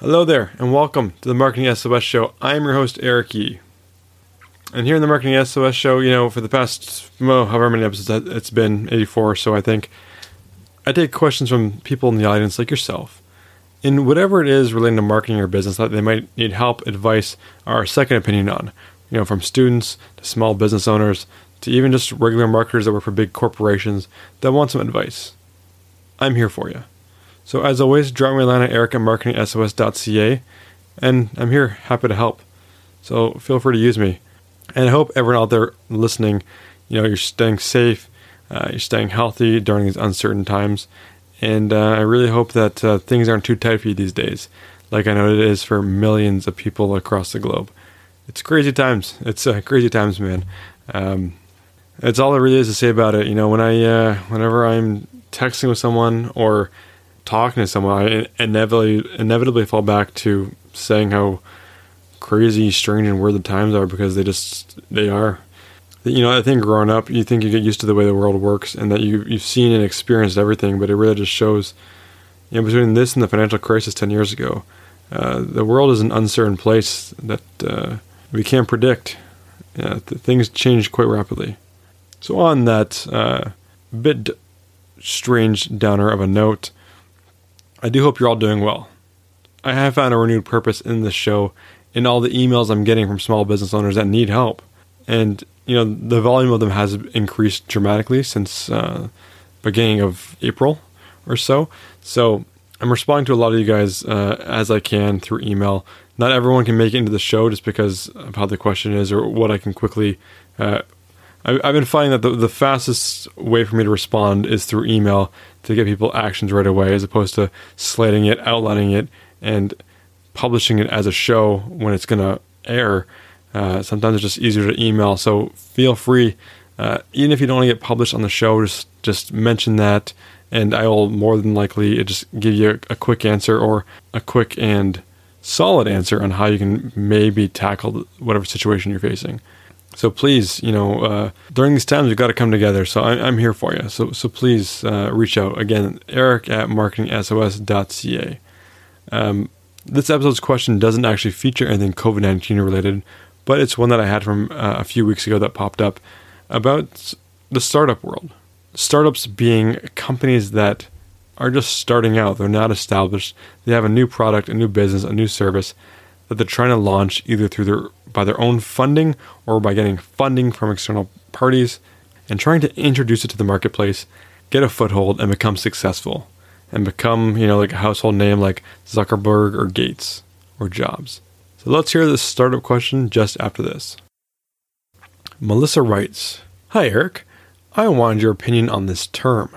Hello there, and welcome to the Marketing SOS Show. I'm your host, Eric Yee. And here in the Marketing SOS Show, you know, for the past, well, however many episodes it's been, 84 or so, I think, I take questions from people in the audience like yourself. In whatever it is relating to marketing or business that they might need help, advice, or a second opinion on, you know, from students to small business owners to even just regular marketers that work for big corporations that want some advice. I'm here for you. So as always, drop me a line at eric at marketingsos.ca, and I'm here, happy to help. So feel free to use me. And I hope everyone out there listening, you know, you're staying safe, uh, you're staying healthy during these uncertain times, and uh, I really hope that uh, things aren't too tight for you these days, like I know it is for millions of people across the globe. It's crazy times. It's uh, crazy times, man. Um, that's all there really is to say about it. You know, when I, uh, whenever I'm texting with someone or talking to someone, I inevitably inevitably fall back to saying how crazy, strange, and weird the times are because they just they are. You know, I think growing up, you think you get used to the way the world works and that you you've seen and experienced everything, but it really just shows. You know, between this and the financial crisis ten years ago, uh, the world is an uncertain place that uh, we can't predict. Th- things change quite rapidly. So on that uh, bit strange downer of a note, I do hope you're all doing well. I have found a renewed purpose in this show in all the emails I'm getting from small business owners that need help. And, you know, the volume of them has increased dramatically since uh, beginning of April or so. So I'm responding to a lot of you guys uh, as I can through email. Not everyone can make it into the show just because of how the question is or what I can quickly uh, I, have been finding that the, the fastest way for me to respond is through email to get people actions right away, as opposed to slating it, outlining it, and publishing it as a show when it's going to air. Uh, sometimes it's just easier to email. So feel free, uh, even if you don't want to get published on the show, just just mention that, and I will more than likely just give you a, a quick answer or a quick and solid answer on how you can maybe tackle whatever situation you're facing. So please, you know, uh, during these times, we've got to come together. So I, am here for you. So so please uh, reach out again, Eric at marketingsos.ca. Um, this episode's question doesn't actually feature anything COVID 19 related, but it's one that I had from uh, a few weeks ago that popped up about the startup world. Startups being companies that are just starting out, they're not established, they have a new product, a new business, a new service that they're trying to launch either through their by their own funding or by getting funding from external parties and trying to introduce it to the marketplace, get a foothold, and become successful and become, you know, like a household name like Zuckerberg or Gates or Jobs. So let's hear the startup question just after this. Melissa writes Hi, Eric. I wanted your opinion on this term.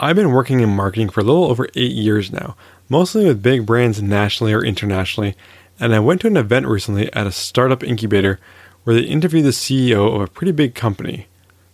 I've been working in marketing for a little over eight years now, mostly with big brands nationally or internationally, and I went to an event recently at a startup incubator where they interviewed the CEO of a pretty big company.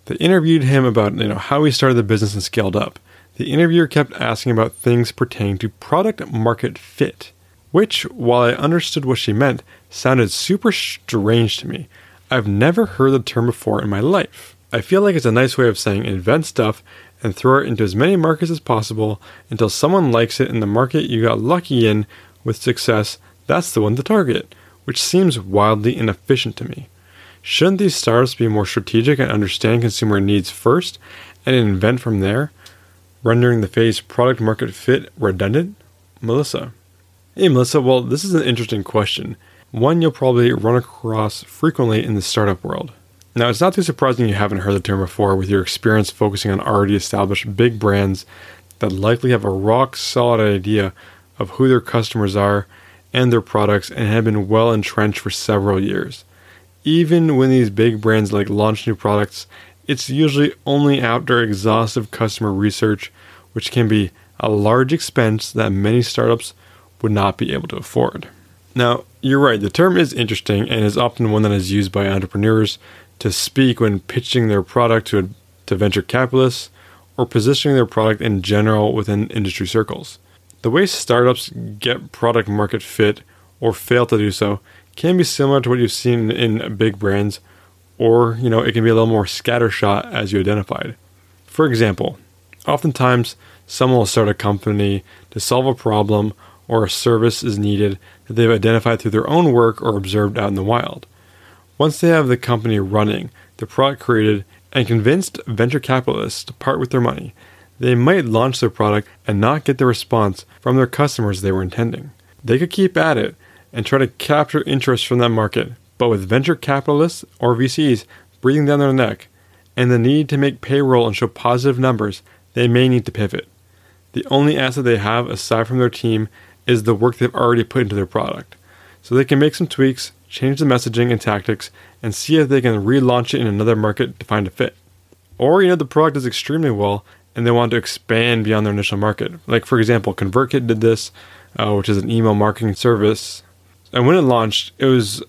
They interviewed him about you know how he started the business and scaled up. The interviewer kept asking about things pertaining to product market fit, which, while I understood what she meant, sounded super strange to me. I've never heard the term before in my life. I feel like it's a nice way of saying invent stuff and throw it into as many markets as possible until someone likes it in the market you got lucky in with success that's the one to target, which seems wildly inefficient to me. Shouldn't these startups be more strategic and understand consumer needs first and invent from there, rendering the phase product market fit redundant? Melissa. Hey, Melissa, well, this is an interesting question, one you'll probably run across frequently in the startup world. Now, it's not too surprising you haven't heard the term before with your experience focusing on already established big brands that likely have a rock solid idea of who their customers are and their products and have been well entrenched for several years. Even when these big brands like launch new products, it's usually only after exhaustive customer research, which can be a large expense that many startups would not be able to afford. Now, you're right, the term is interesting and is often one that is used by entrepreneurs to speak when pitching their product to, to venture capitalists or positioning their product in general within industry circles. The way startups get product market fit or fail to do so can be similar to what you've seen in big brands, or you know, it can be a little more scattershot as you identified. For example, oftentimes someone will start a company to solve a problem or a service is needed that they've identified through their own work or observed out in the wild. Once they have the company running, the product created, and convinced venture capitalists to part with their money, they might launch their product and not get the response from their customers they were intending. They could keep at it and try to capture interest from that market, but with venture capitalists or VCs breathing down their neck and the need to make payroll and show positive numbers, they may need to pivot. The only asset they have aside from their team is the work they've already put into their product. So they can make some tweaks, change the messaging and tactics, and see if they can relaunch it in another market to find a fit. Or, you know, the product does extremely well and they want to expand beyond their initial market. Like, for example, ConvertKit did this, uh, which is an email marketing service. And when it launched, it was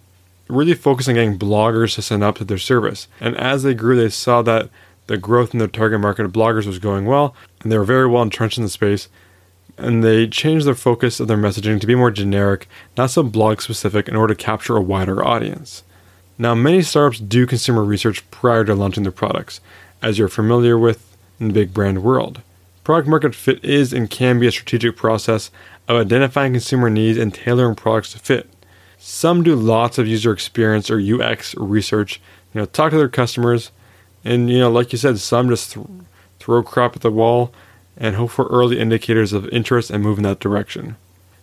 really focused on getting bloggers to sign up to their service. And as they grew, they saw that the growth in their target market of bloggers was going well, and they were very well entrenched in the space. And they changed their focus of their messaging to be more generic, not so blog specific, in order to capture a wider audience. Now, many startups do consumer research prior to launching their products, as you're familiar with in the big brand world. Product market fit is and can be a strategic process of identifying consumer needs and tailoring products to fit. Some do lots of user experience or UX research, you know, talk to their customers, and you know, like you said, some just th- throw crap at the wall and hope for early indicators of interest and move in that direction.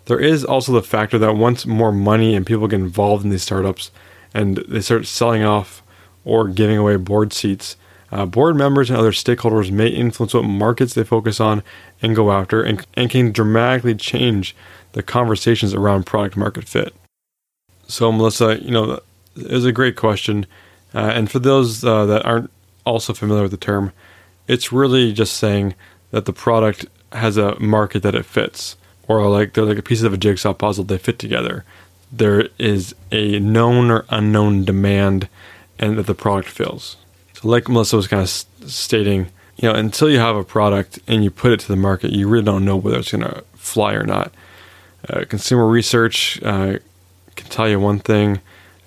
There is also the factor that once more money and people get involved in these startups and they start selling off or giving away board seats, uh, board members and other stakeholders may influence what markets they focus on and go after and, and can dramatically change the conversations around product market fit. So, Melissa, you know, was a great question. Uh, and for those uh, that aren't also familiar with the term, it's really just saying that the product has a market that it fits, or like they're like a piece of a jigsaw puzzle, they fit together. There is a known or unknown demand, and that the product fills. Like Melissa was kind of stating, you know, until you have a product and you put it to the market, you really don't know whether it's going to fly or not. Uh, consumer research uh, can tell you one thing,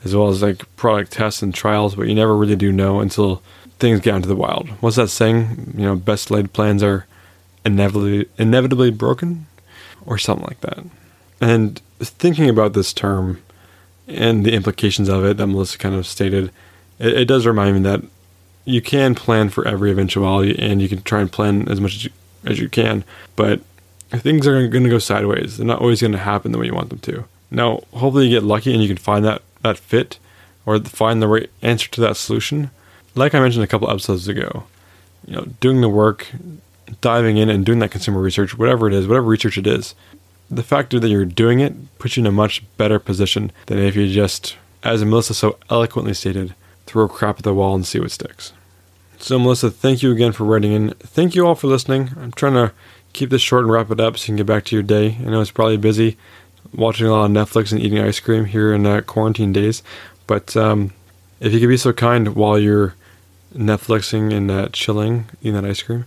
as well as like product tests and trials, but you never really do know until things get into the wild. What's that saying? You know, best laid plans are inevitably inevitably broken, or something like that. And thinking about this term and the implications of it that Melissa kind of stated, it, it does remind me that you can plan for every eventuality, and you can try and plan as much as you, as you can, but things are going to go sideways. They're not always going to happen the way you want them to. Now, hopefully, you get lucky and you can find that that fit or find the right answer to that solution. Like I mentioned a couple episodes ago, you know, doing the work, diving in and doing that consumer research, whatever it is, whatever research it is, the factor that you're doing it puts you in a much better position than if you just, as Melissa so eloquently stated, throw crap at the wall and see what sticks. So, Melissa, thank you again for writing in. Thank you all for listening. I'm trying to keep this short and wrap it up so you can get back to your day. I know it's probably busy watching a lot of Netflix and eating ice cream here in uh, quarantine days. But um, if you could be so kind while you're Netflixing and uh, chilling, eating that ice cream,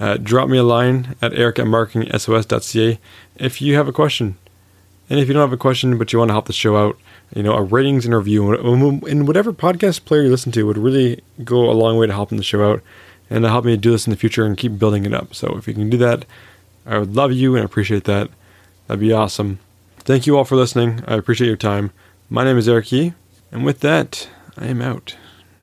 uh, drop me a line at eric at marketingsos.ca if you have a question. And if you don't have a question, but you want to help the show out, you know, a ratings and um, um, review in whatever podcast player you listen to would really go a long way to helping the show out and to help me do this in the future and keep building it up. So if you can do that, I would love you and appreciate that. That'd be awesome. Thank you all for listening. I appreciate your time. My name is Eric Yee, and with that, I am out.